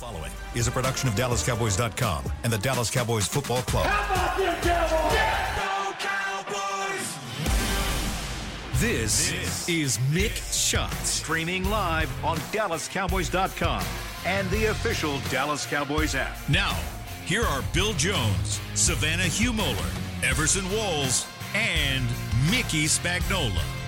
following is a production of DallasCowboys.com and the Dallas Cowboys Football Club. How about them Cowboys? This, is Mick Shots, streaming live on DallasCowboys.com and the official Dallas Cowboys app. Now, here are Bill Jones, Savannah Humoller, Everson Walls, and Mickey Spagnola.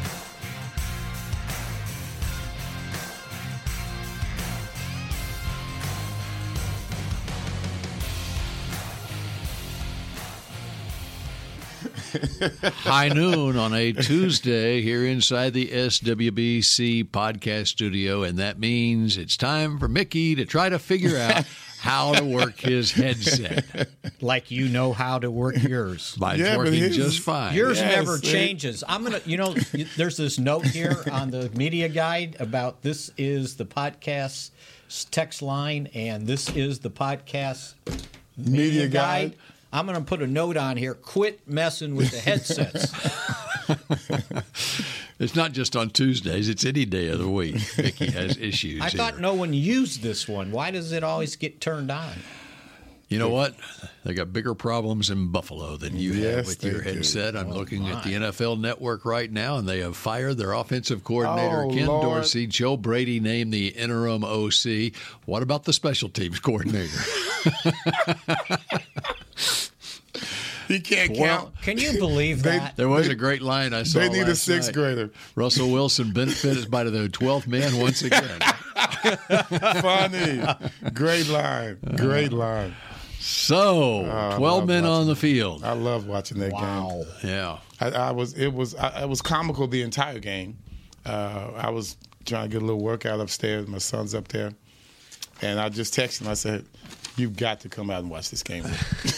High noon on a Tuesday here inside the SWBC podcast studio, and that means it's time for Mickey to try to figure out how to work his headset. like you know how to work yours. Mine's Yeah, working his- just fine. Yours Yes, never it- changes. I'm gonna, you know, there's this note here on the media guide about this is the podcast text line, and this is the podcast Media guide. I'm gonna put a note on here. Quit messing with the headsets. It's not just on Tuesdays; it's any day of the week. Mickey has issues. I thought here. no one used this one. Why does it always get turned on? You know what? They got bigger problems in Buffalo than you have with they your do. Oh, headset. I'm oh, looking at the NFL Network right now, and they have fired their offensive coordinator, Oh, Ken Lord. Dorsey. Joe Brady named the interim OC. What about the special teams coordinator? He can't Well, count. Can you believe They- that? There was a great line I saw. They need a sixth night. grader. Russell Wilson benefited by the 12th man once again. Funny. Great line. Great line. So, I 12 love men on the field. I love watching that wow. game. Yeah. I, I was it was I, it was comical the entire game. Uh, I was trying to get a little workout upstairs. My son's up there, and I just texted him. I said, "You've got to come out and watch this game."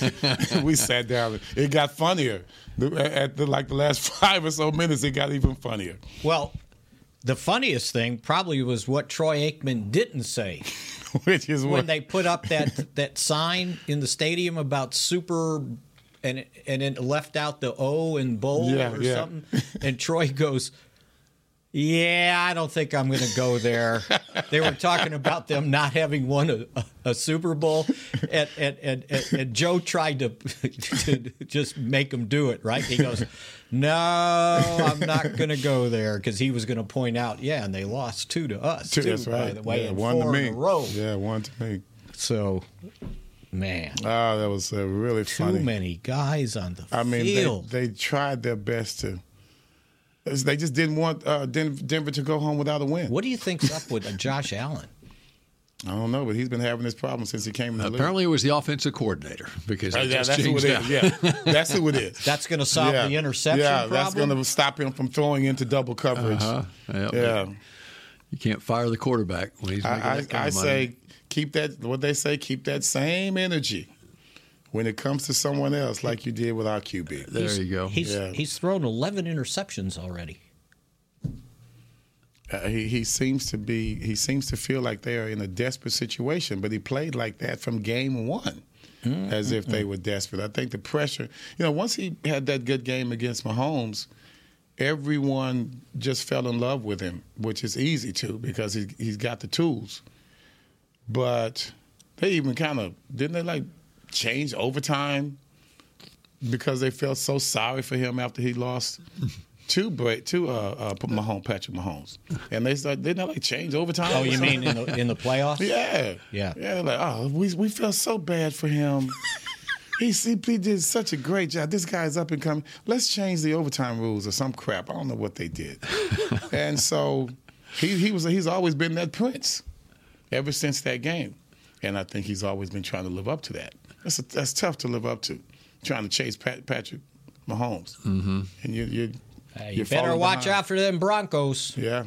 we sat down. It got funnier at the, like the last five or so minutes. It got even funnier. Well, the funniest thing probably was what Troy Aikman didn't say. Which is when what they put up that that sign in the stadium about super and and it left out the O and bowl Yeah, or yeah. something and Troy goes yeah, I don't think I'm going to go there. they were talking about them not having won a, a, a Super Bowl, and, and, and, and, and Joe tried to, to just make them do it, right? He goes, No, I'm not going to go there because he was going to point out, yeah, and they lost two to us, too, That's right. by the way, yeah, and one four to me. in a row. Yeah, one to me. So, man, Oh, that was uh, really too funny. Too many guys on the field. I mean, field. they, they tried their best to. They just didn't want uh, Den- Denver to go home without a win. what do you think's up with uh, Josh Allen? I don't know, but he's been having this problem since he came in the league. Apparently, it was the offensive coordinator because Uh, it yeah, just that's who it changed out. is. Yeah, that's who it is. That's going to solve yeah. the interception Yeah, problem. that's going to stop him from throwing into double coverage. Uh-huh. Yep. Yeah, You can't fire the quarterback when he's making I, that kind I, I of money. say keep that. What they say, keep that same energy when it comes to someone else, like you did with our QB. there you go. He's Yeah. he's thrown 11 interceptions already. Uh, he, he seems to be. He seems to feel like they are in a desperate situation, but he played like that from game one. As if they were desperate. I think the pressure, you know, once he had that good game against Mahomes, everyone just fell in love with him, which is easy to because he, he's got the tools. But they even kind of didn't they like change overtime because they felt so sorry for him after he lost to Bra- to uh, uh Mahomes, Patrick Mahomes, and they started didn't they like change overtime? Oh, you mean in the in the playoffs? Yeah, Yeah. yeah. Like, oh, we we feel so bad for him. he, he he did such a great job. This guy's up and coming. Let's change the overtime rules or some crap. I don't know what they did. and so he he was he's always been that prince ever since that game, and I think he's always been trying to live up to that. That's a, that's tough to live up to, trying to chase Pat, Patrick Mahomes, mm-hmm. and you you Hey, you better watch behind. out for them Broncos. Yeah.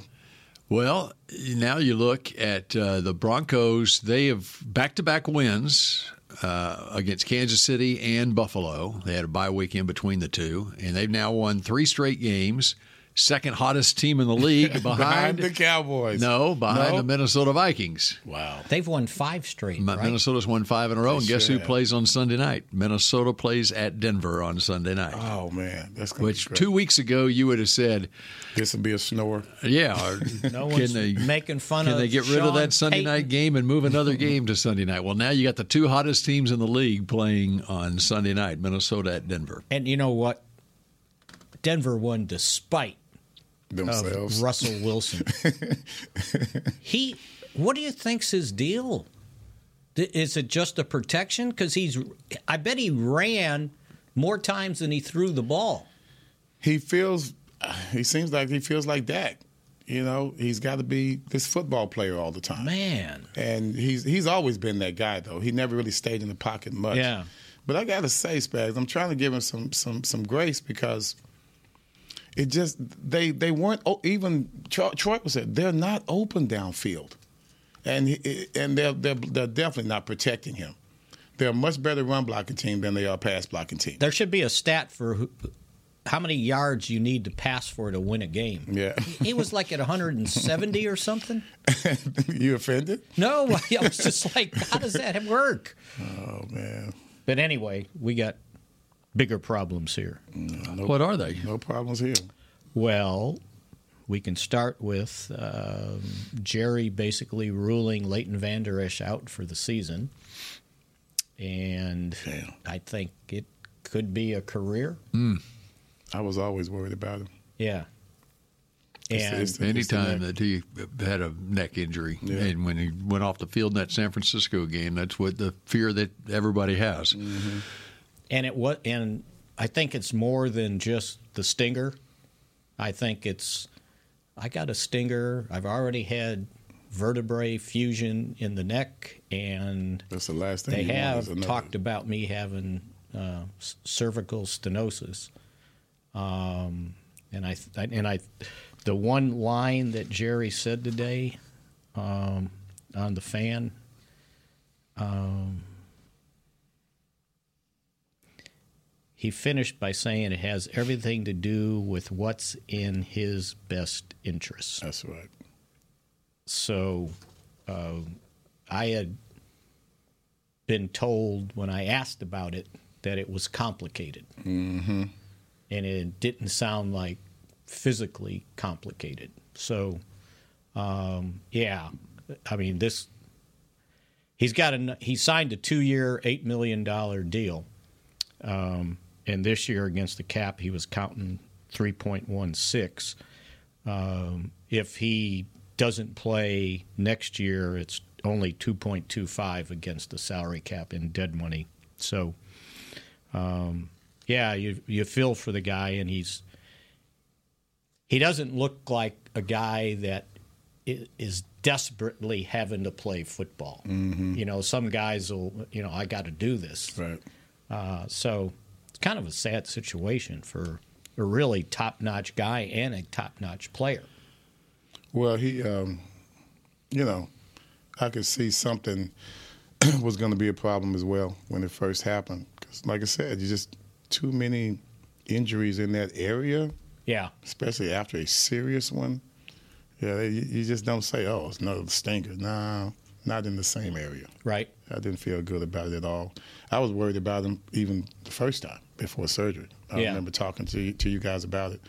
Well, now you look at uh, the Broncos. They have back-to-back wins uh, against Kansas City and Buffalo. They had a bye week in between the two, and they've now won three straight games. Second hottest team in the league behind, behind the Cowboys. No, behind No? the Minnesota Vikings. Wow. They've won five straight. Mi- right? Minnesota's won five in a row, and guess sure who plays on Sunday night? Minnesota plays at Denver on Sunday night. Oh man, that's gonna which be two weeks ago you would have said, This will be a snore. yeah. Or No can one's they making fun can of. Can they get rid of that Sunday Payton. night game and move another game to Sunday night? Well, now you got the two hottest teams in the league playing on Sunday night: Minnesota at Denver. And you know what? Denver won despite Themselves. Russell Wilson. he, what do you think's his deal? Is it just a protection? Because he's, I bet he ran more times than he threw the ball. he feels uh, he seems like he feels like Dak. You know, he's got to be this football player all the time. Man, And he's he's always been that guy though. He never really stayed in the pocket much. Yeah. But I gotta say, Spags, I'm trying to give him some some some grace because it just they they weren't oh, even Troy, Troy was said they're not open downfield, and and they're, they're they're definitely not protecting him. They're a much better run blocking team than they are pass blocking team. there should be a stat for who, how many yards you need to pass for to win a game. Yeah. He was like at 170 or something. you offended? No, I was just like, how does that work? Oh man, But anyway, we got bigger problems here. Mm, no, What are they? no problems here. Well, we can start with um, Jerry basically ruling Leighton Vander Esch out for the season. And Damn. I think it could be a career. Hmm. I was always worried about him. Yeah. And it's- the Anytime neck. that he had a neck injury, Yeah. and when he went off the field in that San Francisco game, that's what the fear that everybody has. Mm-hmm. And it was and I think it's more than just the stinger. I think it's I got a stinger. I've already had vertebrae fusion in the neck and That's the last thing they have talked about me having uh, cervical stenosis. Um, and I and I the one line that Jerry said today um, on the fan um, he finished by saying it has everything to do with what's in his best interest. That's right. So uh, I had been told when I asked about it that it was complicated. Mm-hmm. And it didn't sound like physically complicated. So, um, yeah, I mean, this. He's got a he signed a two year, $8 million deal. Um, and this year against the cap, he was counting 3.16. Um, if he doesn't play next year, it's only 2.25 against the salary cap in dead money. So, um, yeah, you you feel for the guy, and he's he doesn't look like a guy that is desperately having to play football. You know, some guys will, you know, I got to do this. Right. Uh, so it's kind of a sad situation for a really top notch guy and a top notch player. Well, he, um, you know, I could see something was going to be a problem as well when it first happened. Because, like I said, you just too many injuries in that area, Yeah. especially after a serious one. Yeah, they, you just don't say, "Oh, it's another stinger." No, not in the same area. Right. I didn't feel good about it at all. I was worried about him even the first time before surgery. I Yeah. remember talking to you, to you guys about it.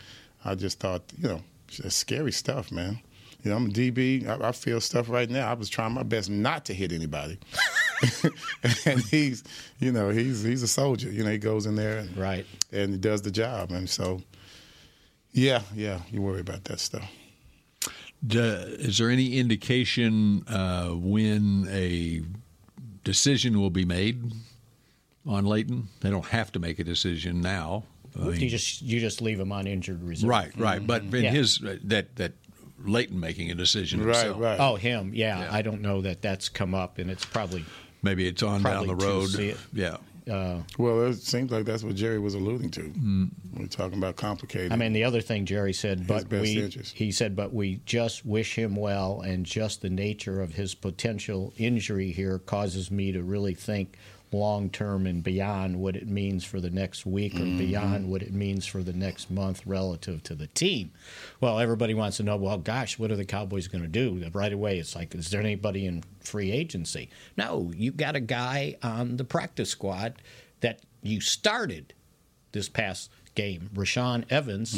I just thought, you know, it's scary stuff, man. You know, I'm a DB. I, I feel stuff right now. I was trying my best not to hit anybody. and he's, you know, he's he's a soldier. You know, he goes in there and Right. and he does the job. And so, yeah, yeah, you worry about that stuff. D- is there any indication uh, when a decision will be made on Leighton? They don't have to make a decision now. I mean, You just you just leave him on injured reserve. right, right. But in Yeah. his uh, that that Leighton making a decision Right, himself. right. Oh, him. Yeah, Yeah. I don't know that that's come up, and it's probably Maybe it's on down the road. Yeah. uh, Well, it seems like that's what Jerry was alluding to. We're talking about complicated. I mean, the other thing Jerry said, but best we, interest. he said, but we just wish him well, and just the nature of his potential injury here causes me to really think long term and beyond what it means for the next week or beyond what it means for the next month relative to the team. Well, everybody wants to know, well, gosh, what are the Cowboys going to do? Right away, it's like, is there anybody in free agency? No, you got a guy on the practice squad that you started this past game, Rashaan Evans,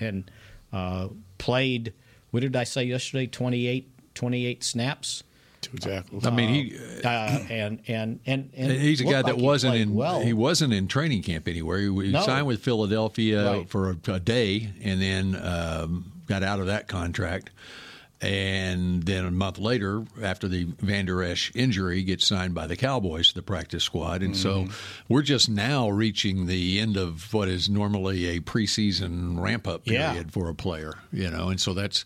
and uh, played, what did I say yesterday? 28, 28 snaps. Two jackals. I mean, he Uh, and, and, and, and he's a guy that like wasn't in well. he wasn't in training camp anywhere. He, he No. signed with Philadelphia Right. for a, a day and then um, got out of that contract. And then a month later, after the Vander Esch injury, gets signed by the Cowboys to the practice squad. And so we're just now reaching the end of what is normally a preseason ramp up Yeah. period for a player, you know. And so that's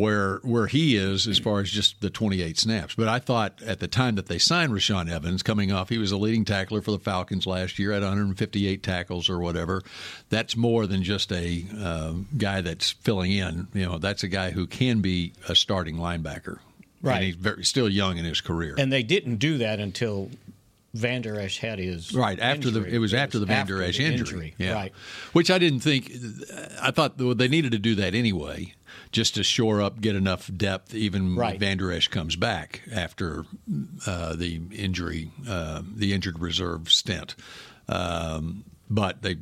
where where he is as far as just the 28 snaps. But I thought at the time that they signed Rashaan Evans, coming off, he was a leading tackler for the Falcons last year at 158 tackles or whatever. That's more than just a um, guy that's filling in. You know, that's a guy who can be a starting linebacker. Right. And he's very, still young in his career. And they didn't do that until Vander Esch had his Right after injury. the it was after the Vander Esch the injury, yeah. Right. Which I didn't think. I thought well, they needed to do that anyway, just to shore up, get enough depth. Even Right. Vander Esch comes back after uh, the injury, uh, the injured reserve stint. Um, but they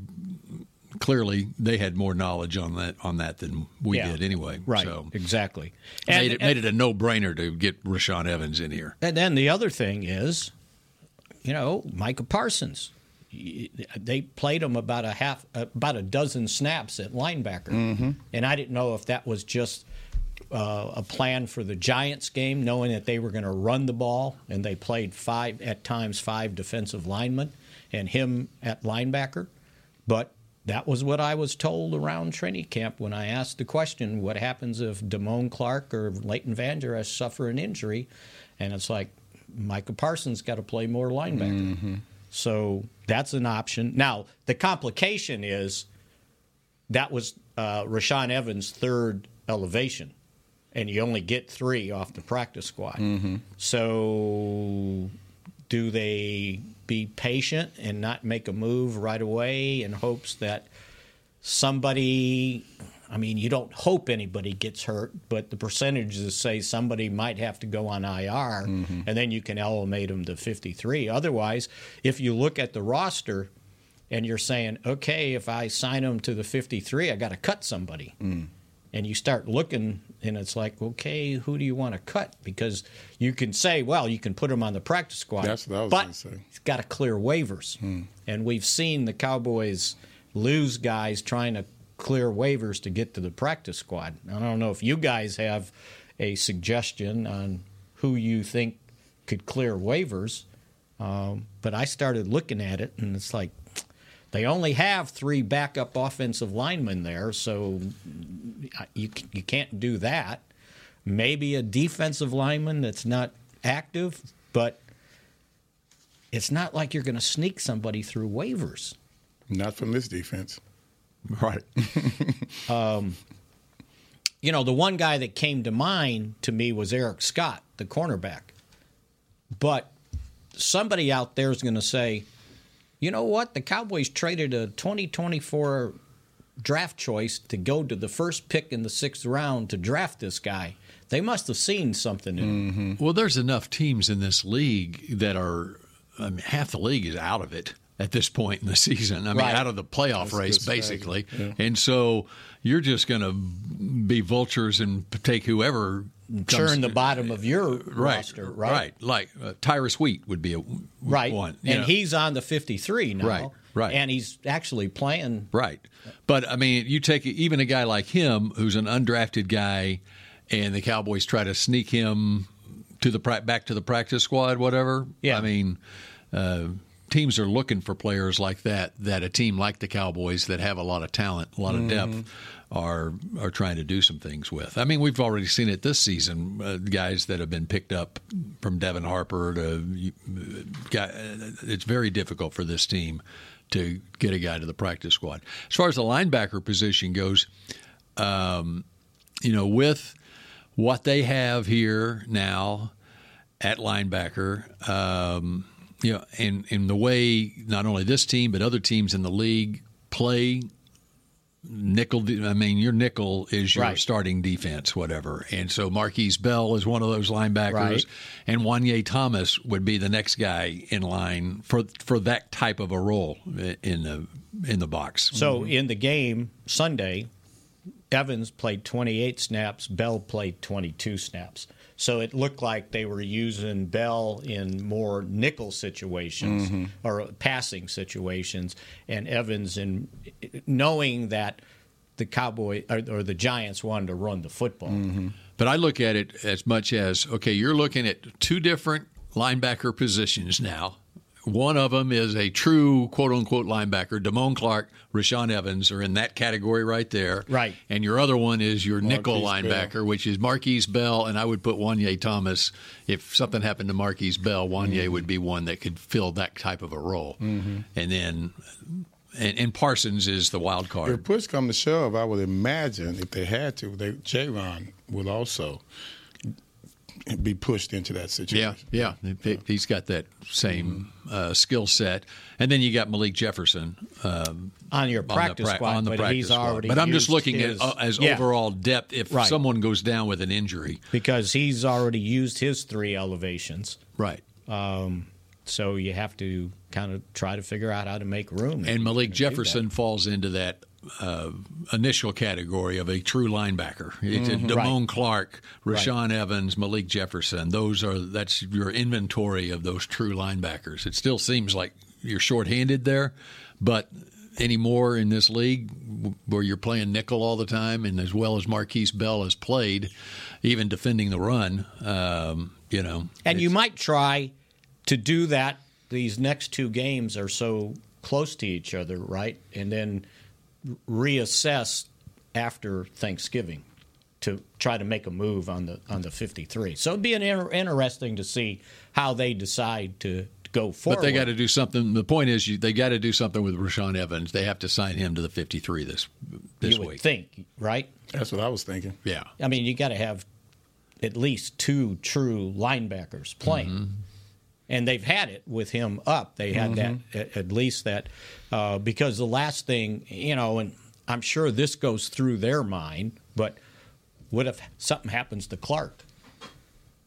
clearly they had more knowledge on that on that than we Yeah. did anyway. Right. So exactly. made it made it a no brainer to get Rashaan Evans in here. And then the other thing is, you know, Micah Parsons. They played him about a half, about a dozen snaps at linebacker, and I didn't know if that was just uh, a plan for the Giants game, knowing that they were going to run the ball, and they played five at times five defensive linemen, and him at linebacker. But that was what I was told around training camp when I asked the question, "What happens if Damone Clark or Leighton Vander Esch suffer an injury?" And it's like Micah Parsons got to play more linebacker. So that's an option. Now the complication is that was uh, Rashaan Evans' third elevation, and you only get three off the practice squad. So do they be patient and not make a move right away in hopes that somebody I mean, you don't hope anybody gets hurt, but the percentages say somebody might have to go on IR, mm-hmm. and then you can elevate them to 53. Otherwise, if you look at the roster and you're saying, okay, if I sign them to the 53, I got to cut somebody. Mm. And you start looking, and it's like, okay, who do you want to cut? Because you can say, well, you can put them on the practice squad. That's what I was but gonna say. He's got to clear waivers. Hmm. And we've seen the Cowboys lose guys trying to clear waivers to get to the practice squad. I don't know if you guys have a suggestion on who you think could clear waivers, um, but I started looking at it, and it's like they only have three backup offensive linemen there, so you, you can't do that. Maybe a defensive lineman that's not active, but it's not like you're going to sneak somebody through waivers. Not from this defense. Right. Um, you know, the one guy that came to mind to me was Eric Scott, the cornerback. But somebody out there is going to say, you know what? The Cowboys traded a 2024 draft choice to go to the first pick in the sixth round to draft this guy. They must have seen something in him. Mm-hmm. Well, there's enough teams in this league that are, I mean, half the league is out of it at this point in the season. I mean, Right. out of the playoff That's race, basically. Yeah. And so you're just going to be vultures and take whoever. Churn the bottom of your right, roster, right? Right. Like uh, Tyrus Wheat would be a Right. one. And know. he's on the 53 now. Right, right. And he's actually playing. Right. But I mean, you take even a guy like him who's an undrafted guy and the Cowboys try to sneak him to the back to the practice squad whatever. Yeah. I mean, uh, teams are looking for players like that that a team like the Cowboys that have a lot of talent, a lot of depth are are trying to do some things with. I mean, we've already seen it this season. Uh, guys that have been picked up from Devin Harper to uh, guy, it's very difficult for this team to get a guy to the practice squad. As far as the linebacker position goes, um, you know, with what they have here now at linebacker, um, Yeah, and in the way not only this team but other teams in the league play nickel. I mean, your nickel is your Right. starting defense, whatever. And so Markquese Bell is one of those linebackers, Right. and Juanyeh Thomas would be the next guy in line for for that type of a role in the in the box. So in the game Sunday, Evans played 28 snaps, Bell played 22 snaps. So it looked like they were using Bell in more nickel situations mm-hmm. or passing situations, and Evans in knowing that the Cowboy or, or the Giants wanted to run the football. Mm-hmm. But I look at it as much as okay, you're looking at two different linebacker positions now. One of them is a true quote unquote linebacker. Damone Clark, Rashaan Evans are in that category right there. Right. And your other one is your nickel Markquese linebacker, which is Markquese Bell. And I would put Juanyeh Thomas. If something happened to Markquese Bell, Juanyeh mm-hmm. would be one that could fill that type of a role. Mm-hmm. And then, and, and Parsons is the wild card. If push come to shove, I would imagine if they had to, they J-Ron would also be pushed into that situation. Yeah, yeah, He- he's got that same uh, skill set, and then you got Malik Jefferson um, On your on the practice pra- squad, on the but practice he's squad. already But I'm just looking his- at uh, as Yeah. overall depth. If Right. someone goes down with an injury, because he's already used his three elevations. right? So you have to kind of try to figure out how to make room. And Malik gonna do that. Jefferson falls into that uh, initial category of a true linebacker. It's Damone Clark, Rashaan Evans, Malik Jefferson. Those are that's your inventory of those true linebackers. It still seems like you're shorthanded there, but anymore in this league where you're playing nickel all the time, and as well as Markquese Bell has played, even defending the run, um, you know, And you might try to do that. These next two games are so close to each other, right? And then reassess after Thanksgiving to try to make a move on the on the 53. So it'd be an inter- interesting to see how they decide to go forward. But they got to do something. The point is, you, they got to do something with Rashaan Evans. They have to sign him to the 53 this this you would week. think, right? That's what I was thinking. Yeah, I mean, you got to have at least two true linebackers playing. Mm-hmm. And they've had it with him up. They had that at, at least that uh, because the last thing, you know, and I'm sure this goes through their mind, but what if something happens to Clark?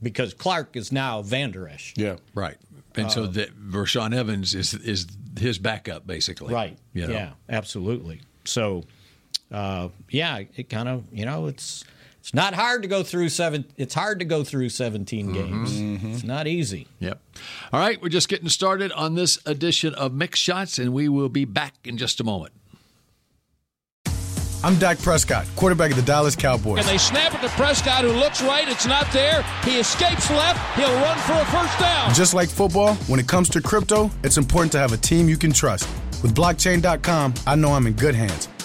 Because Clark is now Vander Esch. Yeah. right. And so that Rashaan Evans is is his backup basically. Right. You know? Yeah, absolutely. So, uh, yeah, it kind of, you know, it's it's not hard to go through seven. It's hard to go through 17 mm-hmm. games. Mm-hmm. It's not easy. Yep. All right, we're just getting started on this edition of Mick Shots, and we will be back in just a moment. I'm Dak Prescott, quarterback of the Dallas Cowboys. And they snap it to Prescott, who looks right. It's not there. He escapes left. He'll run for a first down. Just like football, when it comes to crypto, it's important to have a team you can trust. With blockchain.com, I know I'm in good hands.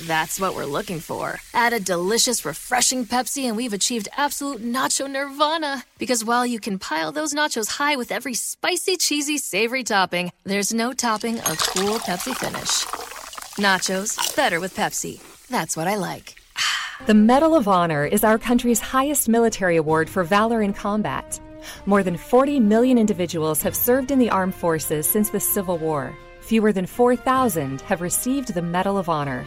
That's what we're looking for. Add a delicious, refreshing Pepsi, and we've achieved absolute nacho nirvana. Because while you can pile those nachos high with every spicy, cheesy, savory topping, there's no topping a cool Pepsi finish. Nachos, better with Pepsi. That's what I like. The Medal of Honor is our country's highest military award for valor in combat. More than 40 million individuals have served in the armed forces since the Civil War. Fewer than 4,000 have received the Medal of Honor.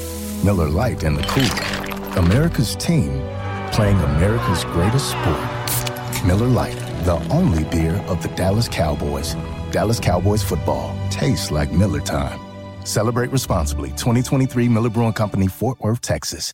Miller Lite and the cooler. America's team playing America's greatest sport. Miller Lite. the only beer of the Dallas Cowboys. Dallas Cowboys football tastes like Miller time. Celebrate responsibly. 2023 Miller Brewing Company, Fort Worth, Texas.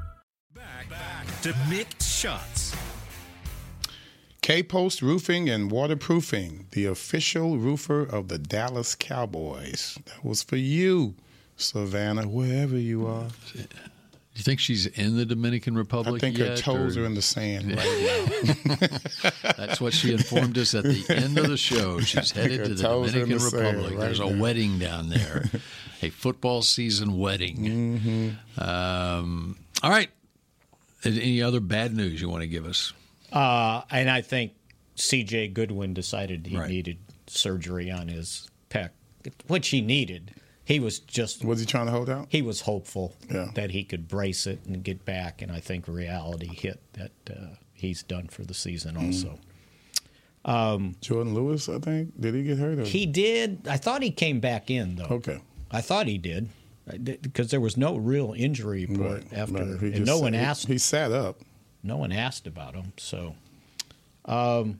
To Mick Shots. K Post Roofing and Waterproofing, the official roofer of the Dallas Cowboys. That was for you, Savannah, wherever you are. Do you think she's in the Dominican Republic? I think yet, her toes or- are in the sand right now. That's what she informed us at the end of the show. She's headed to the toes are in Dominican the Republic. right There's a wedding down there, a football season wedding. Mm-hmm. Um, all right. Any other bad news you want to give us? Uh, and I think C.J. Goodwin decided he Right. needed surgery on his pec, which he needed. He was just Was he trying to hold out? he was hopeful Yeah. that he could brace it and get back, and I think reality hit that uh, he's done for the season. Mm. Also, Jordan Lewis, I think. Did he get hurt? Or? he did. I thought he came back in though. Okay. I thought he did because there was no real injury report Right, after, right. He and no sat- one asked. He sat up. no one asked about him. So, um,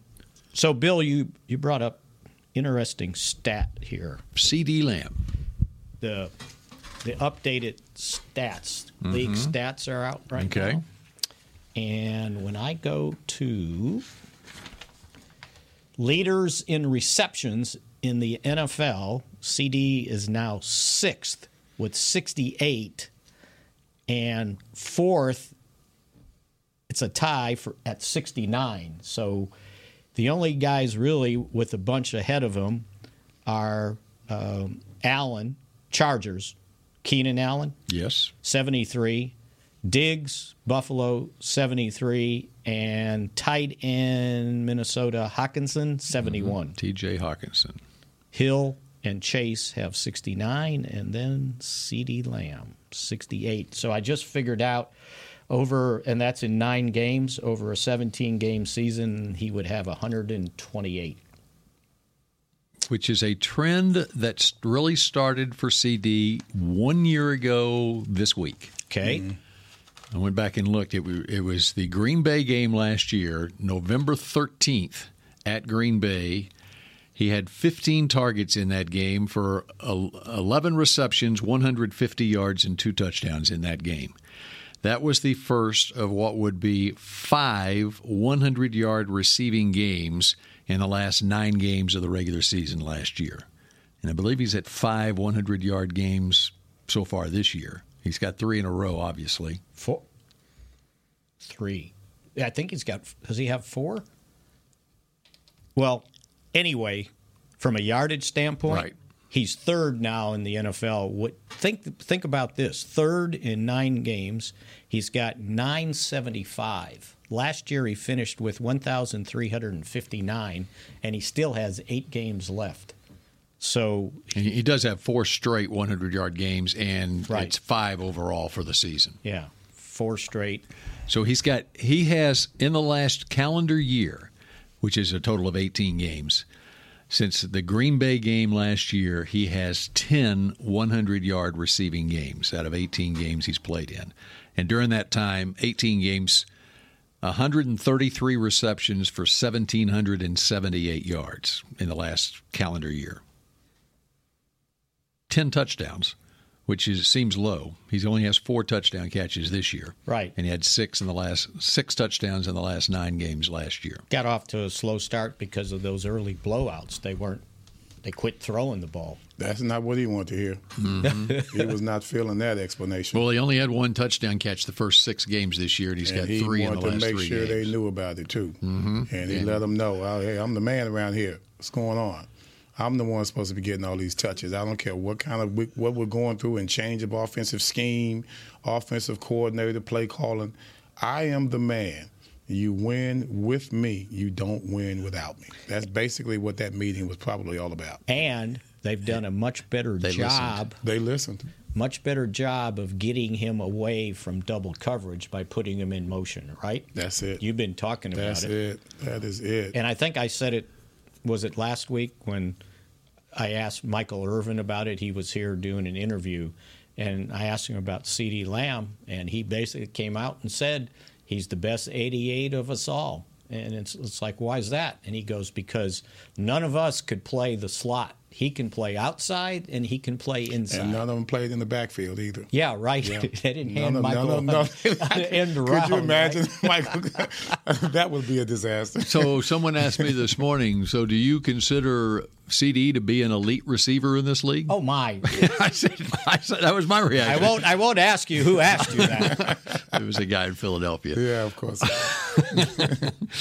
so Bill, you you brought up interesting stat here. CeeDee Lamb. The the updated stats, league stats are out right Mm-hmm. Okay. now. And when I go to leaders in receptions in the NFL, CeeDee is now sixth with 68, and fourth, it's a tie for at 69. So the only guys really with a bunch ahead of them are um, Allen, Chargers, Keenan Allen, Yes. 73. Diggs, Buffalo, 73. And tight end, Minnesota, Hockenson, 71. TJ Hockenson. Hill and Chase have 69. And then CeeDee Lamb, 68. So I just figured out over, and that's in nine games, over a 17 game season, he would have 128. which is a trend that's really started for CeeDee one year ago this week. Okay. Mm-hmm. I went back and looked. It, it was the Green Bay game last year, November 13th at Green Bay. He had 15 targets in that game for 11 receptions, 150 yards, and two touchdowns in that game. That was the first of what would be five 100 yard receiving games in the last nine games of the regular season last year. And I believe he's at five 100 yard games so far this year. He's got three in a row, obviously. Four. Three. Yeah, I think he's got. Does he have four? Well, anyway, from a yardage standpoint, Right. he's third now in the NFL. What think think about this? Third in nine games. He's got 975. Last year he finished with 1,359, and he still has eight games left. So And he does have four straight 100 yard games, and Right. it's five overall for the season. yeah, four straight. So he's got he has in the last calendar year, which is a total of 18 games. Since the Green Bay game last year, he has 10 100 yard receiving games out of 18 games he's played in. And during that time, 18 games, 133 receptions for 1,778 yards in the last calendar year. 10 touchdowns, which is seems low. He only has four touchdown catches this year. Right. And he had six in the last six touchdowns in the last nine games last year. got off to a slow start because of those early blowouts. They weren't. They quit throwing the ball. That's not what he wanted to hear. Mm-hmm. he was not feeling that explanation. Well, he only had one touchdown catch the first six games this year, and he's and got he three in the wanted to last make sure games. they knew about it too. Mm-hmm. And he let them know, oh, hey, I'm the man around here. What's going on? I'm the one supposed to be getting all these touches. I don't care what kind of what we're going through and change of offensive scheme, offensive coordinator, play calling. I am the man. You win with me. You don't win without me. That's basically what that meeting was probably all about. And they've done a much better They job. They listened. Much better job of getting him away from double coverage by putting him in motion, right? That's it. You've been talking about That's it. That's it. That is it. And I think I said it, was it last week when I asked Michael Irvin about it? He was here doing an interview, and I asked him about CeeDee Lamb, and he basically came out and said he's the best 88 of us all. And it's, it's like, why is that? And he goes, because none of us could play the slot. He can play outside and he can play inside. And none of them played in the backfield either. Yeah, right. Yeah. they didn't None hand of- Michael none of- an none- end Could around. you imagine, right? Michael? that would be a disaster. So someone asked me this morning. So do you consider CeeDee to be an elite receiver in this league? Oh my! I said, I said that was my reaction. I reaction. won't. I won't ask you who asked you that. It was a guy in Philadelphia. Yeah, of course.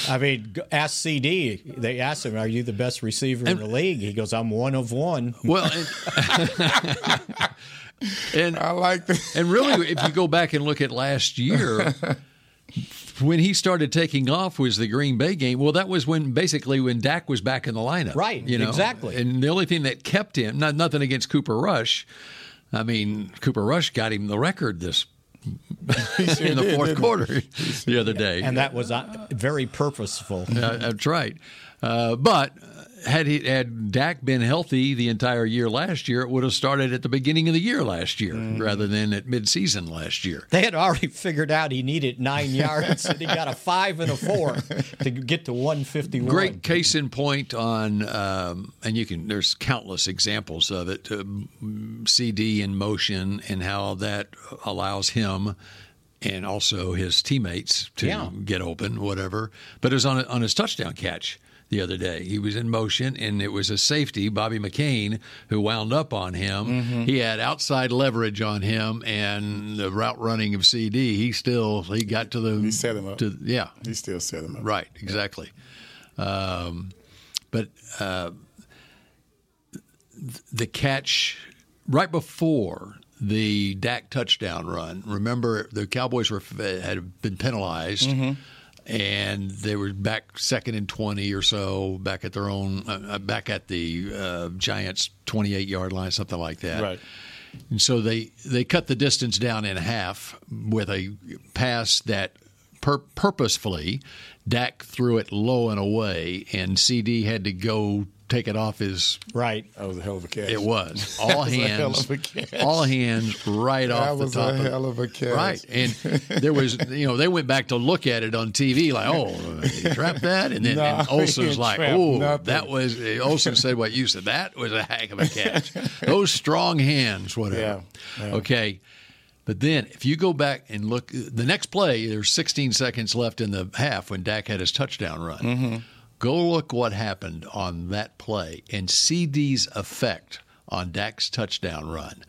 I mean, ask CeeDee. They asked him, "Are you the best receiver in the league?" He goes, "I'm one of one." Well, and, and I like that. And really, if you go back and look at last year, when he started taking off was the Green Bay game. Well, that was when basically when Dak was back in the lineup. Right, You know? exactly. And the only thing that kept him, not nothing against Cooper Rush. I mean, Cooper Rush got him the record this sure in the did, fourth quarter the other day. and that was uh, very purposeful. Uh, that's right. Uh, but had he had Dak been healthy the entire year last year, it would have started at the beginning of the year last year Mm-hmm. rather than at midseason last year. They had already figured out he needed nine yards, and he got a five and a four to get to 151. Great case in point on, um, and you can. There's countless examples of it. Um, CeeDee in motion and how that allows him and also his teammates to Yeah. get open, whatever. But it was on a, on his touchdown catch the other day. He was in motion, and it was a safety, Bobby McCain, who wound up on him. Mm-hmm. He had outside leverage on him, and the route running of CeeDee. He still he got to the He set him up. To, yeah, He still set him up. Right, exactly. Um, but uh, the catch right before the Dak touchdown run. Remember, the Cowboys were had been penalized. And they were back second and twenty or so, back at their own, uh, back at the uh, Giants' twenty-eight yard line, something like that. Right. And so they, they cut the distance down in half with a pass that pur- purposefully Dak threw it low and away, and CeeDee had to go take it off his. Right. That was a hell of a catch. It was all was a hell hands, of a catch. all hands right That off the top. That was top. a hell of a catch. Right, and there was you know they went back to look at it on TV like oh he trapped that, and then No, and Olsen's like oh nothing. that was Olsen said what you said that was a heck of a catch. Those strong hands, whatever. Yeah, yeah. Okay. But then, if you go back and look, the next play, there's 16 seconds left in the half when Dak had his touchdown run. Mm-hmm. Go look what happened on that play and CeeDee's effect on Dak's touchdown run.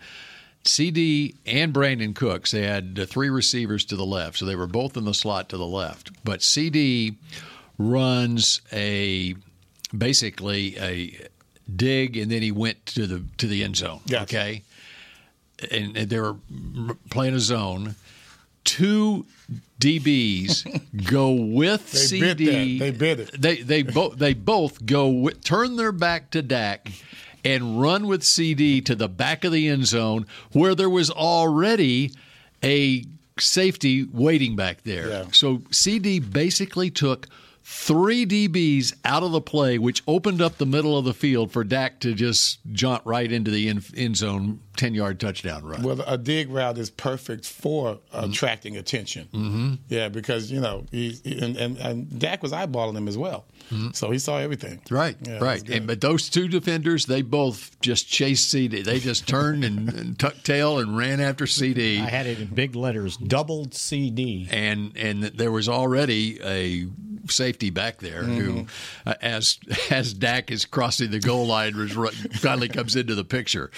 CeeDee and Brandin Cooks, they had three receivers to the left, so they were both in the slot to the left. But CeeDee runs a basically a dig, and then he went to the to the end zone. Gotcha. Okay, and, and they were playing a zone. Two DBs go with They CeeDee. bid. They bid it. They they both they both go with, turn their back to Dak and run with CeeDee to the back of the end zone where there was already a safety waiting back there. Yeah. So CeeDee basically took three DBs out of the play, which opened up the middle of the field for Dak to just jaunt right into the end, end zone, ten yard touchdown run. Well, a dig route is perfect for uh, mm-hmm. attracting attention. Mm-hmm. Yeah, because you know, he, he- and, and and Dak was eyeballing him as well, mm-hmm. so he saw everything. Right, Yeah, right. And, but those two defenders, they both just chased CeeDee. They just turned and, and tucked tail and ran after CeeDee. I had it in big letters, doubled CeeDee. and and there was already a safety back there who, uh, as as Dak is crossing the goal line, was ru- finally comes into the picture.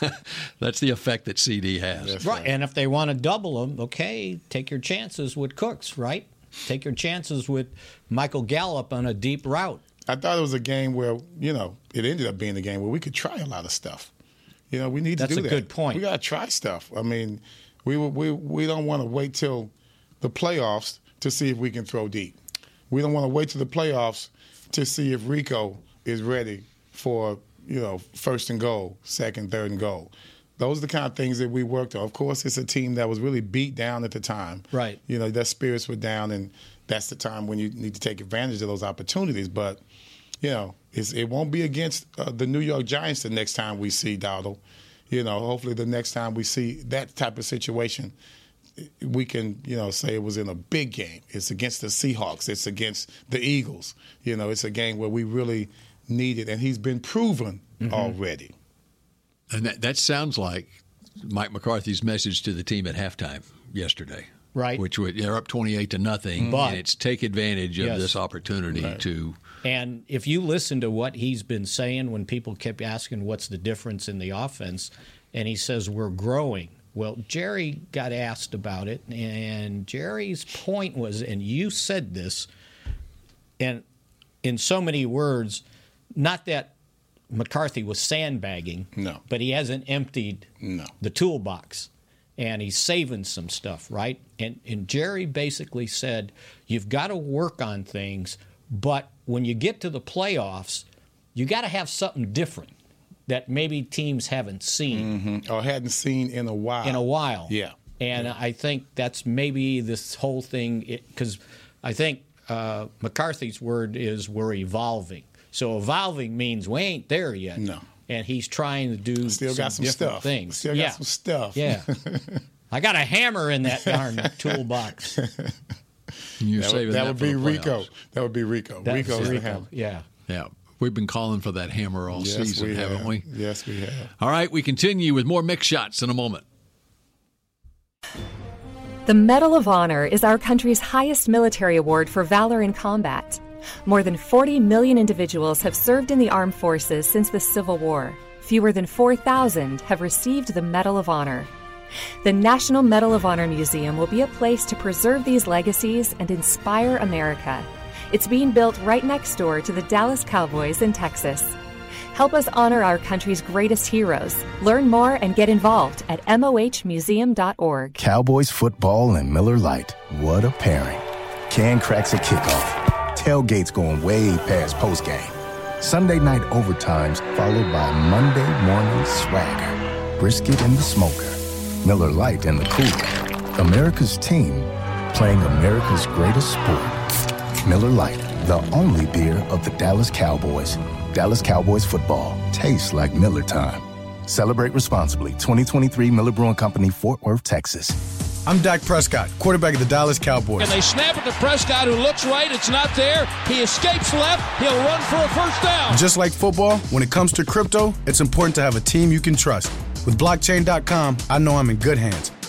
That's the effect that CeeDee has. Right. And if they want to double them, okay, take your chances with Cooks, right? Take your chances with Michael Gallup on a deep route. I thought it was a game where you know it ended up being a game where we could try a lot of stuff. You know, we need That's to do that. That's a good point. We got to try stuff. I mean, we we we don't want to wait till the playoffs to see if we can throw deep. We don't want to wait to the playoffs to see if Rico is ready for you know first and goal, second, third and goal. Those are the kind of things that we worked on. Of course, it's a team that was really beat down at the time. Right. You know, their spirits were down, and that's the time when you need to take advantage of those opportunities. But you know, it won't be against uh, the New York Giants the next time we see Dowdle. You know, hopefully the next time we see that type of situation, we can, you know, say it was in a big game. It's against the Seahawks. It's against the Eagles. You know, it's a game where we really need it, and he's been proven mm-hmm. already. And that, that sounds like Mike McCarthy's message to the team at halftime yesterday. Right. Which would, they're up 28 to nothing. But, and it's take advantage of yes. this opportunity right. to. And if you listen to what he's been saying when people kept asking what's the difference in the offense, and he says, we're growing. Well, Jerry got asked about it, and Jerry's point was, and you said this, and in so many words, not that McCarthy was sandbagging. No. But he hasn't emptied no. the toolbox. And he's saving some stuff, right? And and Jerry basically said, you've got to work on things, but when you get to the playoffs, you got to have something different that maybe teams haven't seen mm-hmm. or hadn't seen in a while. In a while, yeah. And yeah. I think that's maybe this whole thing because I think uh, McCarthy's word is we're evolving. So evolving means we ain't there yet. No. And he's trying to do still some got some different stuff. things. Still yeah. got some stuff. Yeah. I got a hammer in that darn toolbox. You're that saving would, that, that would for be the Rico. That would be Rico. That's Rico's Rico. the hammer. Yeah. Yeah. We've been calling for that hammer all Yes, season, we haven't have. we? Yes, we have. All right, we continue with more Mick Shots in a moment. The Medal of Honor is our country's highest military award for valor in combat. More than 40 million individuals have served in the armed forces since the Civil War. Fewer than 4,000 have received the Medal of Honor. The National Medal of Honor Museum will be a place to preserve these legacies and inspire America. It's being built right next door to the Dallas Cowboys in Texas. Help us honor our country's greatest heroes. Learn more and get involved at mohmuseum.org. Cowboys football and Miller Lite. What a pairing. Can cracks a kickoff. Tailgates going way past postgame. Sunday night overtimes followed by Monday morning swagger. Brisket in the smoker. Miller Lite in the cooler. America's team playing America's greatest sport. Miller Lite, the only beer of the Dallas Cowboys. Dallas Cowboys football tastes like Miller time. Celebrate responsibly. 2023 Miller Brewing Company, Fort Worth, Texas. I'm Dak Prescott, quarterback of the Dallas Cowboys. And they snap it to Prescott, who looks right. It's not there. He escapes left. He'll run for a first down. Just like football, when it comes to crypto, it's important to have a team you can trust. With blockchain.com, I know I'm in good hands.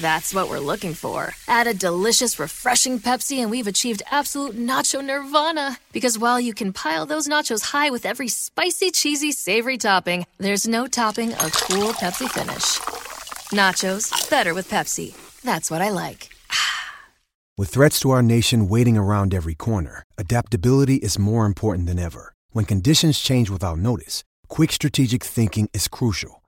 That's what we're looking for. Add a delicious, refreshing Pepsi, and we've achieved absolute nacho nirvana. Because while you can pile those nachos high with every spicy, cheesy, savory topping, there's no topping a cool Pepsi finish. Nachos, better with Pepsi. That's what I like. With threats to our nation waiting around every corner, adaptability is more important than ever. When conditions change without notice, quick strategic thinking is crucial.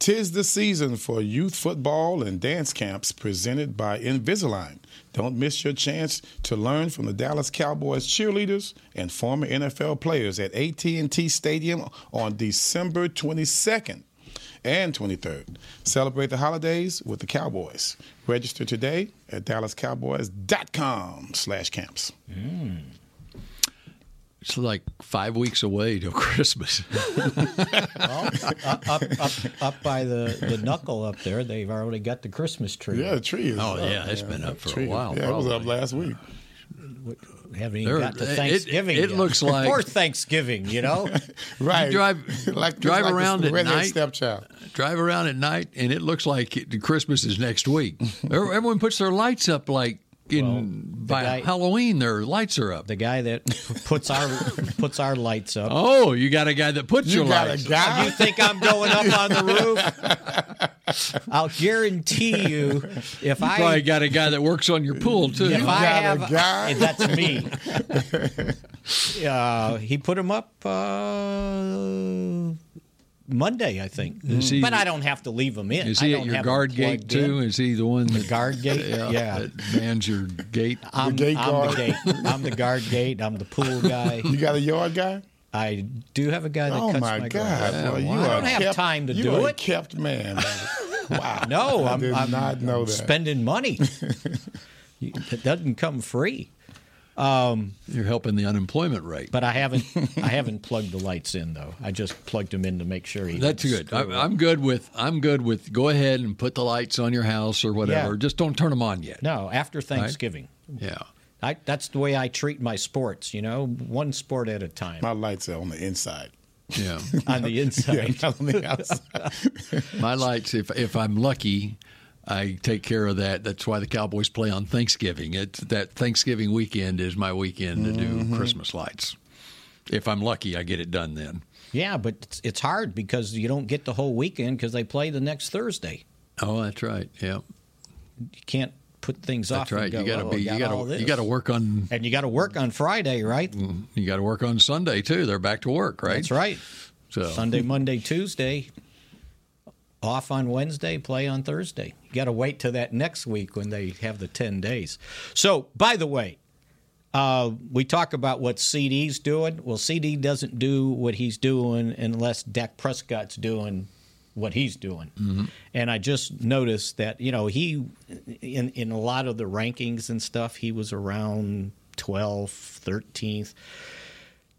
Tis the season for youth football and dance camps presented by Invisalign. Don't miss your chance to learn from the Dallas Cowboys cheerleaders and former NFL players at AT&T Stadium on December 22nd. and 23rd. Celebrate the holidays with the Cowboys. Register today at dallascowboys.com slash camps. Mm. It's like five weeks away till Christmas. Well, up, up, up, up by the, the knuckle up there, they've already got the Christmas tree. Yeah, the tree is Oh, up, yeah, it's man. been up That for a while, Yeah, it was up last week. We haven't even There- got to it- Thanksgiving. it yet. looks like- Before Thanksgiving, you know? Right. You drive like drive like around at redhead night. Stepchild. Drive around at night, and it looks like it, Christmas is next week. Everyone puts their lights up like in by guy- Halloween. Their lights are up. the guy that puts our puts our lights up. Oh, you got a guy that puts You your got lights. a guy. You think I'm going up on the roof? I'll guarantee you, if I Probably got a guy that works on your pool too. if I got a have guy? that's me. uh, he put him up uh, Monday, I think. Is he- but I don't have to leave him in. Is I he don't at your guard gate too? in. Is he the one that Guard gate, yeah. that mans your gate? I'm, gate I'm guard. the gate. I'm the guard gate. I'm the pool guy. You got a yard guy? I do have a guy that Oh cuts my, Oh my, God! grass. Well, you wow. I don't have kept- time to do are a it. kept man. man. wow. No, I I'm, did I'm not know that. spending money. it doesn't come free. Um, You're helping the unemployment rate. But I haven't I haven't plugged the lights in though. I just plugged them in to make sure he. That's good. I, I'm good with. I'm good with. Go ahead and put the lights on your house or whatever. Yeah. Just don't turn them on yet. No, after Thanksgiving. Yeah. I, that's the way I treat my sports. You know, one sport at a time. My lights are on the inside. Yeah. on the inside. Yeah, not on the outside. My lights. If if I'm lucky, I take care of that. That's why the Cowboys play on Thanksgiving. It's that Thanksgiving weekend is my weekend to Mm-hmm. do Christmas lights. If I'm lucky, I get it done then. Yeah, but it's, it's hard because you don't get the whole weekend because they play the next Thursday. Oh, that's right. Yeah, You can't put things that's off. right. And go, you got to "Oh, be. I You got got to. You got to work on. and you got to work on Friday, right? You got to work on Sunday too. They're back to work, right? That's right. So Sunday, Monday, Tuesday, off on Wednesday, play on Thursday. You got to wait till that next week when they have the 10 days. So, by the way, uh, we talk about what CeeDee's doing. Well, CeeDee doesn't do what he's doing unless Dak Prescott's doing what he's doing. And I just noticed that, you know, he, in, in a lot of the rankings and stuff, he was around 12th, 13th.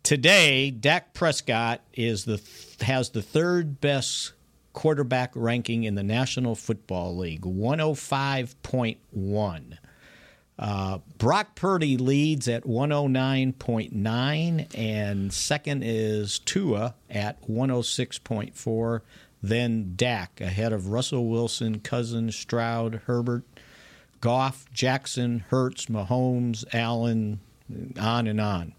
Today, Dak Prescott is the has the third best quarterback ranking in the National Football League, 105.1. Uh, Brock Purdy leads at 109.9, and second is Tua at 106.4. Then Dak ahead of Russell Wilson, Cousins, Stroud, Herbert, Goff, Jackson, Hurts, Mahomes, Allen, on and on.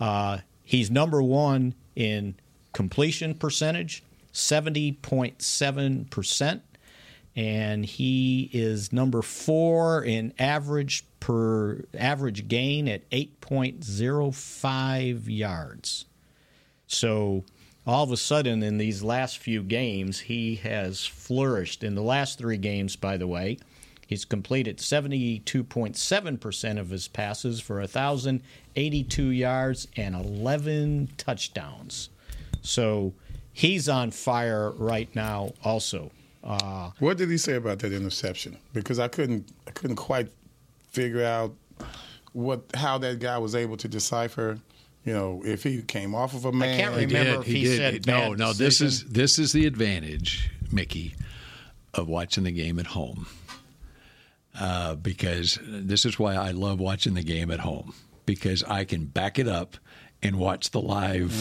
Uh, he's number one in completion percentage, 70.7%. And he is number four in average per average gain at 8.05 yards. So all of a sudden, in these last few games, he has flourished. In the last three games, by the way, he's completed 72.7% of his passes for 1,082 yards and 11 touchdowns. So he's on fire right now, also. Uh, What did he say about that interception? Because I couldn't, I couldn't quite figure out what how that guy was able to decipher. You know, if he came off of a man. I can't remember if he said no, bad no. This decision. is this is the advantage, Mickey, of watching the game at home. Uh, because this is why I love watching the game at home because I can back it up and watch the live.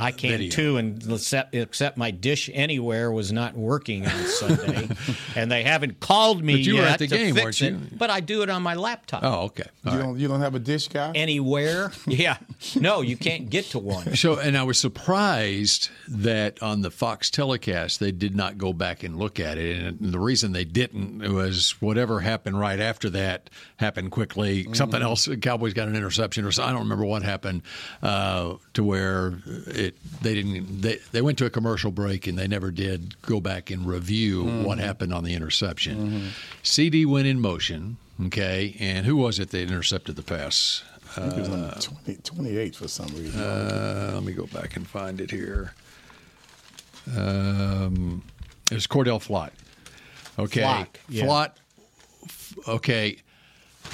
I came video. too, and except, except my dish anywhere was not working on Sunday, and they haven't called me But you were yet at the to game, fix weren't it. But I do it on my laptop. Oh, okay. All you right. don't, you don't have a dish guy. Anywhere? Yeah. No, you can't get to one. So, and I was surprised that on the Fox telecast they did not go back and look at it, and the reason they didn't was whatever happened right after that happened quickly. Something else, Cowboys got an interception, or so, I don't remember what happened uh, to where it they didn't they they went to a commercial break and they never did go back and review what happened on the interception. CeeDee went in motion, okay, and who was it that intercepted the pass? I think he was on 20, 28 for some reason. Uh, let me go back and find it here. Um, It was Cordell Flott. Okay, Flock, yeah. Flott. Okay,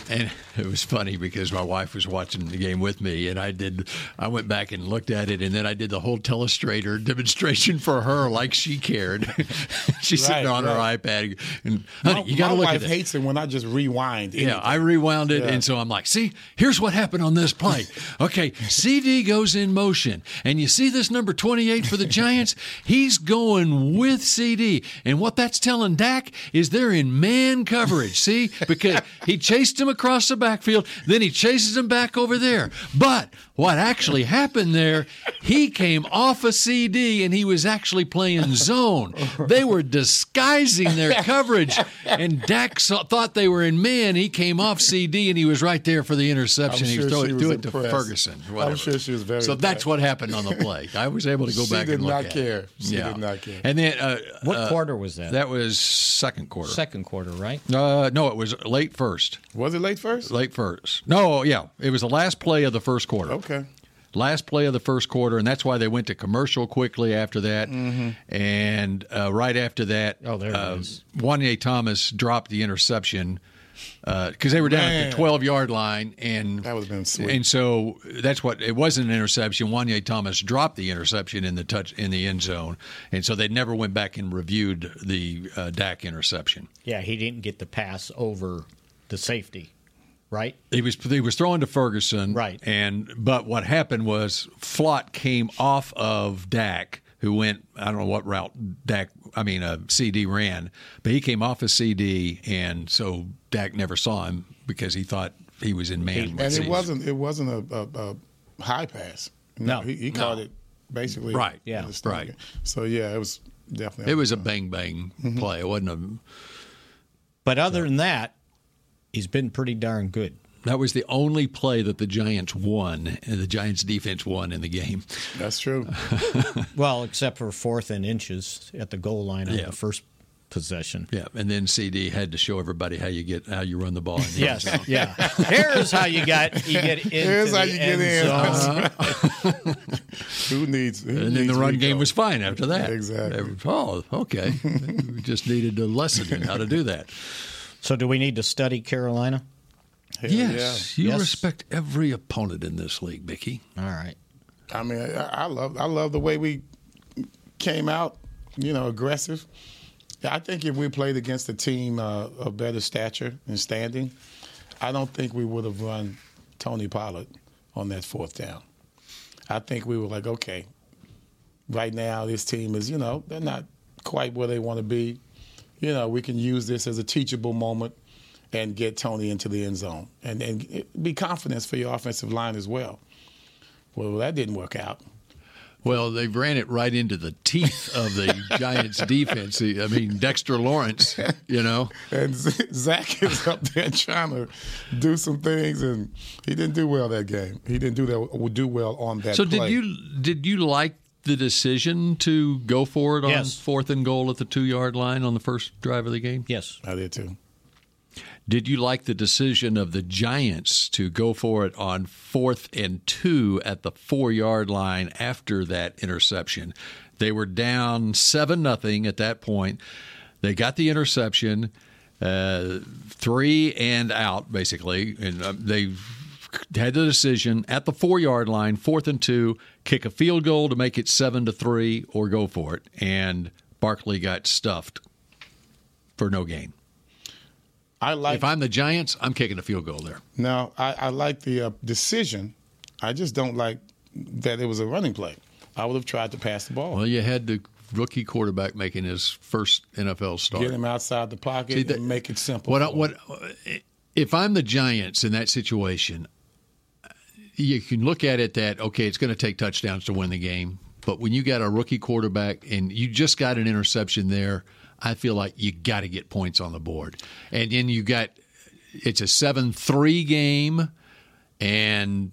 and it was funny because my wife was watching the game with me, and I did. I went back and looked at it, and then I did the whole telestrator demonstration for her, like she cared. She's sitting on right. her iPad, and honey, my, you got to my look wife at it. hates it when I just rewind. Yeah, anything. I rewound it, Yeah. and so I'm like, see, here's what happened on this play. Okay, CeeDee goes in motion, and you see this number 28 for the Giants? He's going with CeeDee. And what that's telling Dak is they're in man coverage, see? Because he chased him across the backfield, then he chases him back over there. But what actually happened there, he came off a CeeDee and he was actually playing zone. They were disguising their coverage, and Dak saw, thought they were in man. He came off CeeDee and he was right there for the interception. I'm he sure was throwing she was through it to impressed. Ferguson. I'm sure she was very So that's what happened on the play. I was able to go She back did and look not at care. It. She yeah. did not care. And then uh, What uh, quarter was that? That was second quarter. Second quarter, right? Uh, no, it was late first. Was it late first? Late first. No, yeah, it was the last play of the first quarter. Okay. Last play of the first quarter, and that's why they went to commercial quickly after that. And uh, right after that, Oh, there it uh, is. Juanyeh Thomas dropped the interception because they were down at the 12 yard line, and That would've been sweet. And so that's what it wasn't an interception. Juanyeh Thomas dropped the interception in the touch in the end zone, and so they never went back and reviewed the uh, Dak interception. Yeah, he didn't get the pass over the safety, right? He was he was throwing to Ferguson, Right. And but what happened was Flott came off of Dak, who went I don't know what route Dak I mean uh, CeeDee ran, but he came off of CeeDee, and so Dak never saw him because he thought he was in man. And CeeDee. it wasn't it wasn't a, a, a high pass. No, he, he no. caught it basically. Right, yeah, the right. So yeah, it was definitely. It was a bang bang Mm-hmm. play. It wasn't a. But other than that, he's been pretty darn good. That was the only play that the Giants won, and the Giants defense won in the game. That's true. Well, except for fourth and inches at the goal line on Yeah. the first possession. Yeah, and then CeeDee had to show everybody how you get how you run the ball. In the Yes, end zone. yeah. Here's how you got you get into Here's how the you get end in. zone. Uh-huh. who needs? Who And then needs the run Rico? game was fine after that. Exactly. Oh, okay. we just needed a lesson in how to do that. So, do we need to study Carolina? Hell yes, you Yes. respect every opponent in this league, Mickey. All right. I mean, I, I love I love the way we came out. You know, aggressive. I think if we played against a team uh, of better stature and standing, I don't think we would have run Tony Pollard on that fourth down. I think we were like, okay, right now this team is, you know, they're not quite where they want to be. You know, we can use this as a teachable moment and get Tony into the end zone and, and be confidence for your offensive line as well. Well, that didn't work out. Well, they ran it right into the teeth of the Giants' defense. I mean, Dexter Lawrence, you know. And Zach is up there trying to do some things, and he didn't do well that game. He didn't do that do well on that. So play. did you did you like the decision to go for it on Yes. fourth and goal at the two yard line on the first drive of the game? Yes. I did too. Did you like the decision of the Giants to go for it on fourth and two at the four yard line after that interception? They were down seven nothing at that point. They got the interception, uh, three and out basically, and uh, they had the decision at the four yard line, fourth and two, kick a field goal to make it seven to three, or go for it. And Barkley got stuffed for no gain. I like. If I'm the Giants, I'm kicking a field goal there. no, I, I like the uh, decision. I just don't like that it was a running play. I would have tried to pass the ball, Well, you had the rookie quarterback making his first NFL start. get him outside the pocket, See, that- and make it simple. What? I- What? If I'm the Giants in that situation, you can look at it that okay, it's going to take touchdowns to win the game. But when you got a rookie quarterback and you just got an interception there, I feel like you got to get points on the board. And then you got it's a seven-three game, and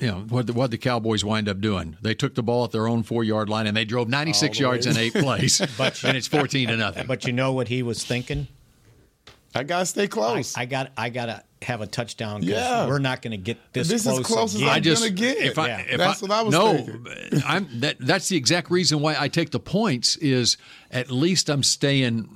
you know what? The, what the Cowboys wind up doing? They took the ball at their own four-yard line and they drove 96 the yards in eight plays, and it's 14 to nothing. But you know what he was thinking? I gotta stay close. I got I got to have a touchdown. 'cause Yeah. we're not going to get this, This is close. close as again. I'm I just gonna get. if I, Yeah. if That's I, what I was no, thinking. Uh, I'm that. That's the exact reason why I take the points. Is at least I'm staying.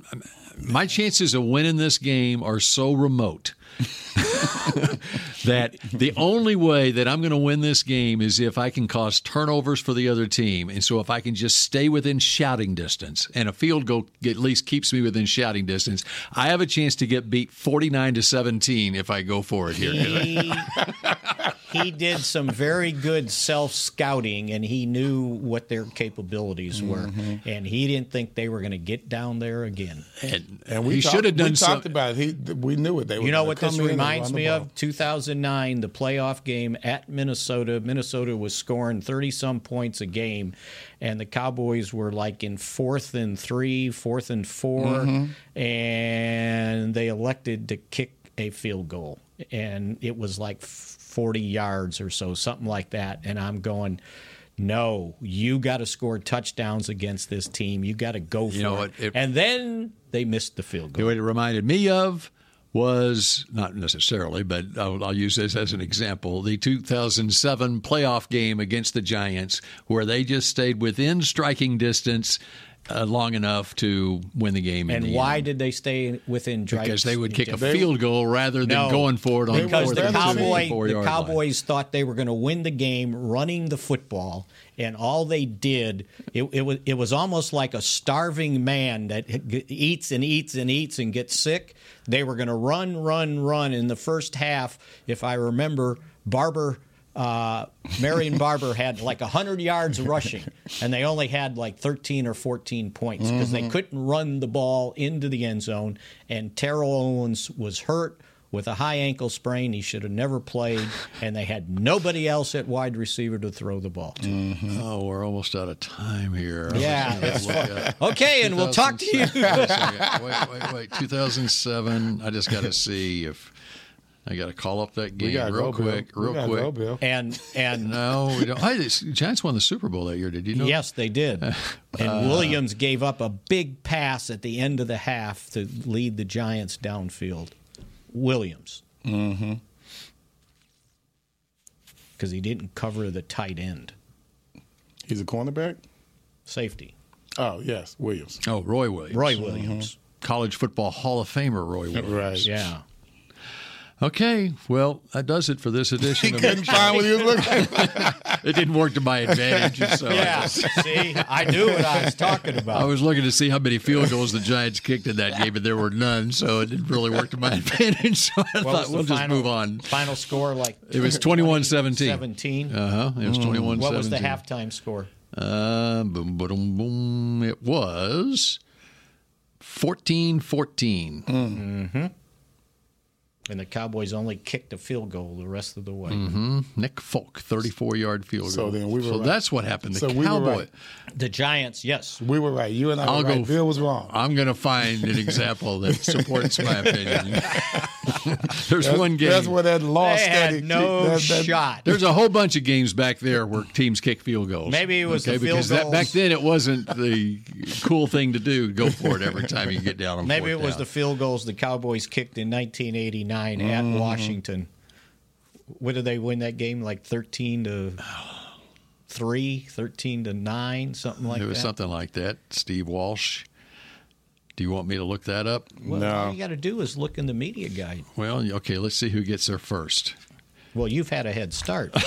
My chances of winning this game are so remote that the only way that I'm going to win this game is if I can cause turnovers for the other team, and so if I can just stay within shouting distance, and a field goal at least keeps me within shouting distance, I have a chance to get beat 49 to 17 if I go for it here. He, he did some very good self scouting and he knew what their capabilities were. Mm-hmm. And he didn't think they were going to get down there again. And, And we should have done We some. talked about it. He, we knew it. They were You know what this reminds me ball. of? 2009, the playoff game at Minnesota. Minnesota was scoring 30 some points a game, and the Cowboys were like in fourth and three, fourth and 4 Mm-hmm. and they elected to kick a field goal. And it was like 40 yards or so, something like that. And I'm going, no, you got to score touchdowns against this team. You got to go for know it. what? It- And then they missed the field goal. What it reminded me of was not necessarily, but I'll, I'll use this as an example the 2007 playoff game against the Giants, where they just stayed within striking distance uh, long enough to win the game. in And the why end. did they stay within drive? Because they would kick a field goal rather than No, going for it on because fourth the Cowboy, the yard line. Cowboys thought they were going to win the game running the football, and all they did it, it was it was almost like a starving man that eats and eats and eats and gets sick. They were going to run, run, run in the first half. If I remember, Barber. Uh, Marion Barber had like 100 yards rushing, and they only had like 13 or 14 points because they couldn't run the ball into the end zone. And Terrell Owens was hurt with a high ankle sprain. He should have never played, and they had nobody else at wide receiver to throw the ball to. Oh, we're almost out of time here. Yeah, I was that's gonna look at- Okay, and we'll talk to you. 2007 Wait a second. Wait, wait, wait. 2007. I just got to see if I got to call up that game gotta real go, quick. We Real gotta quick. go, Bill. And and No, we don't. Hey, the Giants won the Super Bowl that year. Did you know? yes, they did. And Williams gave up a big pass at the end of the half to lead the Giants downfield. Williams. Mm-hmm. Because he didn't cover the tight end. He's a cornerback. Safety. Oh yes, Williams. Oh, Roy Williams. Roy Williams. College football Hall of Famer Roy Williams. Right. Yeah. Okay, well, that does it for this edition. of Couldn't find what he was looking. It didn't work to my advantage. So I Yeah. just- See, I knew what I was talking about. I was looking to see how many field goals the Giants kicked in that game, and there were none, so it didn't really work to my advantage. So I What thought we'll just move on. Final score like It was 21-17. 17. Uh huh. It was 21 What was the halftime score? Uh, boom, boom, boom. It was 14 14. Mm-hmm. And the Cowboys only kicked a field goal the rest of the way. hmm Nick Folk, 34 yard field goal. So then we were So right. that's what happened. The So we were right. The Giants, yes. We were right. You and I I'll were right. go- Bill was wrong. I'm going to find an example that supports my opinion. There's That's- one game. That's where that law They had study. no that- that- shot. There's a whole bunch of games back there where teams kick field goals. Maybe it was okay, the field because that, back then it wasn't the cool thing to do. Go for it every time you get down on Maybe fourth it was down. the field goals the Cowboys kicked in 1989 at Mm-hmm. Washington. What did they win that game? Like 13 to 3, 13 to 9, something like that. it was that? something like that. Steve Walsh. Do you want me to look that up? Well, all you got to do is look in the media guide. Well, okay, let's see who gets there first. Well, you've had a head start.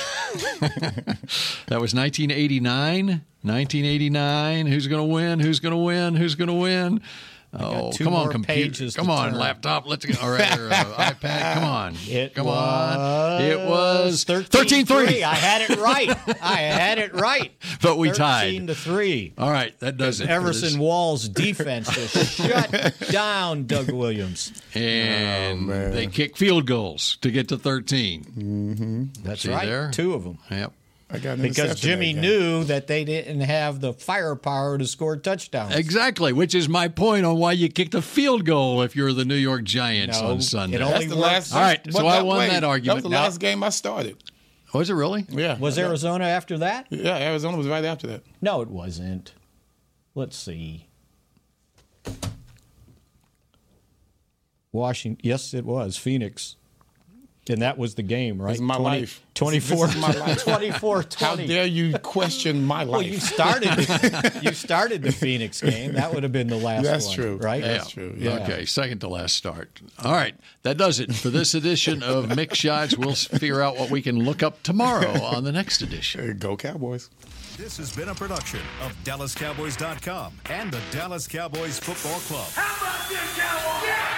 That was 1989. 1989. Who's going to win? Who's going to win? Who's going to win? Oh, two come on, more computer. Come on, turn. laptop. Let's go. All right, or, uh, iPad. Come on. It come was on. It was 13 13 3. I had it right. I had it right. But we 13 tied. to 3. All right, that does it. for Everson. Walls defense just shut down Doug Williams. And they kick field goals to get to 13. That's See right. there? Two of them. Yep. I got Because Jimmy that knew that they didn't have the firepower to score touchdowns. Exactly, which is my point on why you kicked a field goal if you're the New York Giants No, on Sunday. it only That's the last. All right, but so I won wait, that That argument. was the Now- last game I started. Was it really? Yeah. Was That- Arizona after that? Yeah, Arizona was right after that. No, it wasn't. Let's see. Washington. Yes, it was. Phoenix. And that was the game, right? This is my 20 life. 24, This is my life. 24 How dare you question my life? Well, you started you started the Phoenix game. That would have been the last That's one, true. right? That's true. Yeah. Okay, second to last start. All right, that does it for this edition of Mick Shots. We'll figure out what we can look up tomorrow on the next edition. Go Cowboys. This has been a production of DallasCowboys.com and the Dallas Cowboys Football Club. How about this, Cowboys?